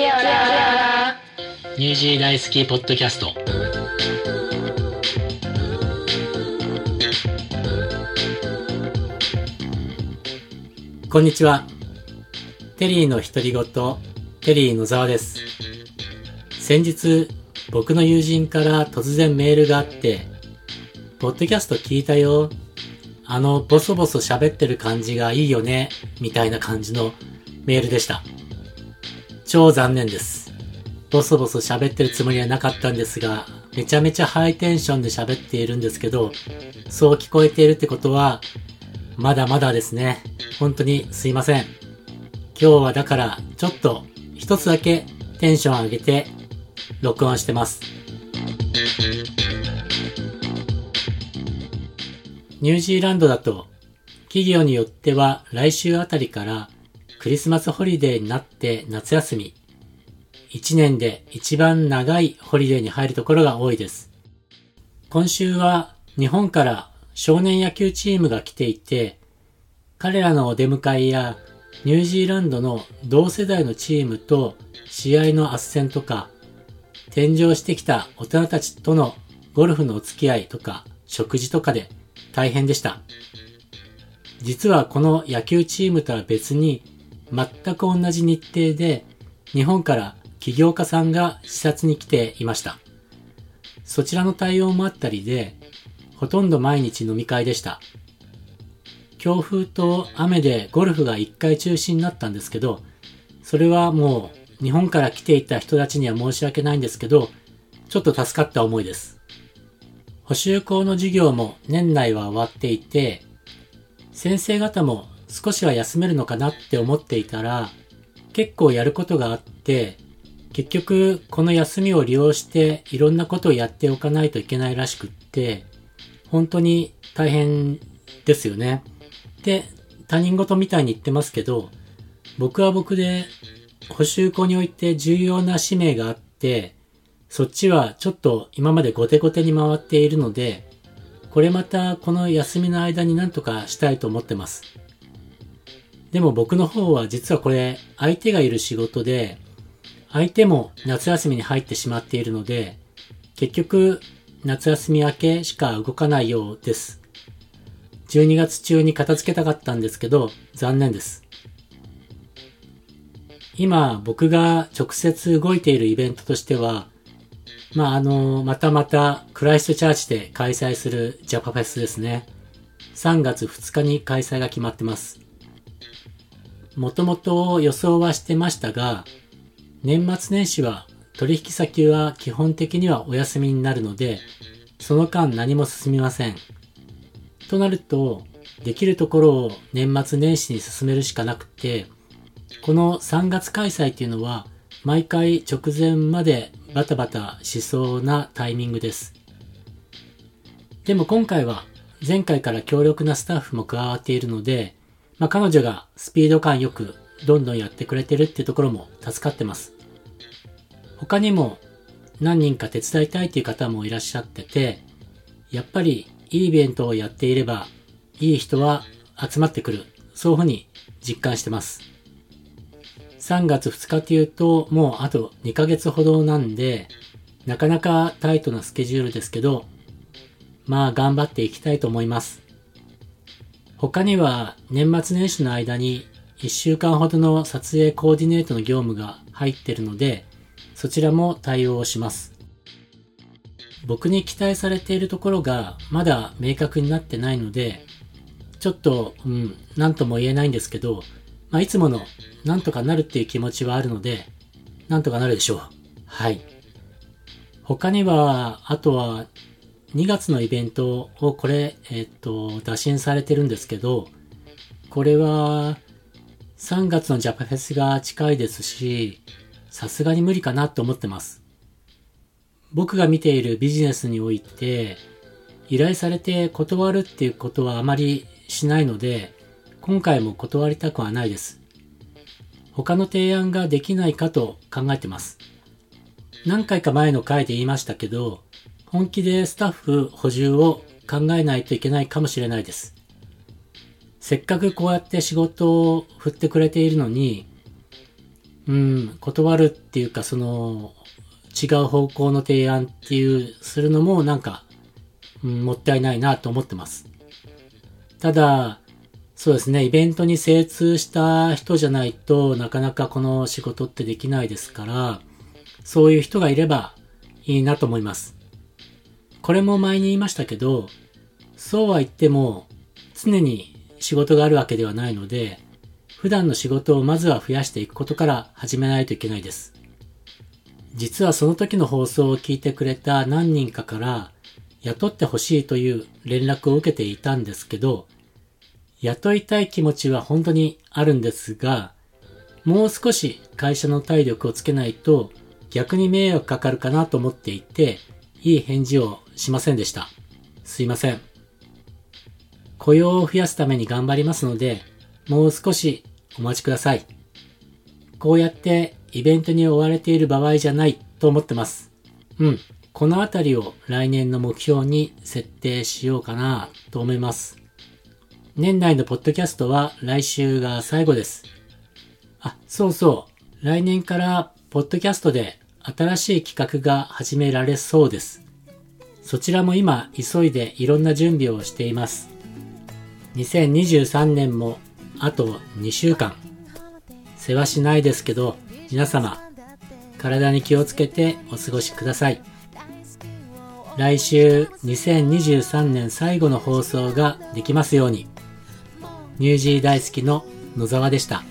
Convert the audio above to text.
きよらニュージー大好きポッドキャスト。こんにちは。テリーの独り言テリー野沢です。先日僕の友人から突然メールがあってポッドキャスト聞いたよ。あのボソボソ喋ってる感じがいいよねみたいな感じのメールでした。超残念ですボソボソ喋ってるつもりはなかったんですが、めちゃめちゃハイテンションで喋っているんですけど、そう聞こえているってことは、まだまだですね。本当にすいません。今日はだから、ちょっと一つだけテンション上げて、録音してます。ニュージーランドだと、企業によっては来週あたりからクリスマスホリデーになって夏休み1年で一番長いホリデーに入るところが多いです。今週は日本から少年野球チームが来ていて、彼らのお出迎えやニュージーランドの同世代のチームと試合の斡旋とか、転場してきた大人たちとのゴルフのお付き合いとか食事とかで大変でした。実はこの野球チームとは別に全く同じ日程で日本から起業家さんが視察に来ていました。そちらの対応もあったりで、ほとんど毎日飲み会でした。強風と雨でゴルフが一回中止になったんですけど、それはもう日本から来ていた人たちには申し訳ないんですけど、ちょっと助かった思いです。補修校の授業も年内は終わっていて、先生方も少しは休めるのかなって思っていたら、結構やることがあって、結局、この休みを利用していろんなことをやっておかないといけないらしくって、本当に大変ですよね。で、他人事みたいに言ってますけど、僕は僕で補修校において重要な使命があって、そっちはちょっと今まで後手後手に回っているので、これまたこの休みの間になんとかしたいと思ってます。でも僕の方は実はこれ相手がいる仕事で、相手も夏休みに入ってしまっているので、結局夏休み明けしか動かないようです。12月中に片付けたかったんですけど、残念です。今僕が直接動いているイベントとしては、まあ、あの、またまたクライストチャーチで開催するジャパフェスですね。3月2日に開催が決まってます。もともと予想はしてましたが、年末年始は取引先は基本的にはお休みになるので、その間何も進みません。となると、できるところを年末年始に進めるしかなくて、この3月開催っていうのは、毎回直前までバタバタしそうなタイミングです。でも今回は前回から強力なスタッフも加わっているので、まあ、彼女がスピード感よくどんどんやってくれてるっていうところも助かってます。他にも何人か手伝いたいっていう方もいらっしゃってて、やっぱりいいイベントをやっていれば、いい人は集まってくる。そういうふうに実感してます。3月2日っていうと、もうあと2ヶ月ほどなんで、なかなかタイトなスケジュールですけど、まあ頑張っていきたいと思います。他には年末年始の間に1週間ほどの撮影コーディネートの業務が入ってるので、そちらも対応します。僕に期待されているところがまだ明確になってないので、ちょっと、うん、なんとも言えないんですけど、まあ、いつもの、なんとかなるっていう気持ちはあるので、なんとかなるでしょう。はい。他には、あとは、2月のイベントをこれ、えっと、打診されてるんですけど、これは、3月のジャパフェスが近いですし、さすがに無理かなと思ってます。僕が見ているビジネスにおいて、依頼されて断るっていうことはあまりしないので、今回も断りたくはないです。他の提案ができないかと考えてます。何回か前の回で言いましたけど、本気でスタッフ補充を考えないといけないかもしれないです。せっかくこうやって仕事を振ってくれているのに、うん、断るっていうか、その、違う方向の提案っていう、するのもなんか、うん、もったいないなと思ってます。ただ、そうですね、イベントに精通した人じゃないとなかなかこの仕事ってできないですから、そういう人がいればいいなと思います。これも前に言いましたけど、そうは言っても常に仕事があるわけではないので、普段の仕事をまずは増やしていくことから始めないといけないです。実はその時の放送を聞いてくれた何人かから雇ってほしいという連絡を受けていたんですけど、雇いたい気持ちは本当にあるんですが、もう少し会社の体力をつけないと逆に迷惑かかるかなと思っていて、いい返事をしませんでした。すいません。雇用を増やすために頑張りますので、もう少しお待ちください。こうやってイベントに追われている場合じゃないと思ってます。うん。このあたりを来年の目標に設定しようかなと思います。年内のポッドキャストは来週が最後です。あ、そうそう。来年からポッドキャストで新しい企画が始められそうです。そちらも今急いでいろんな準備をしています。2023年もあと2週間。世話しないですけど、皆様、体に気をつけてお過ごしください。来週2023年最後の放送ができますように。ニュージー大好きの野沢でした。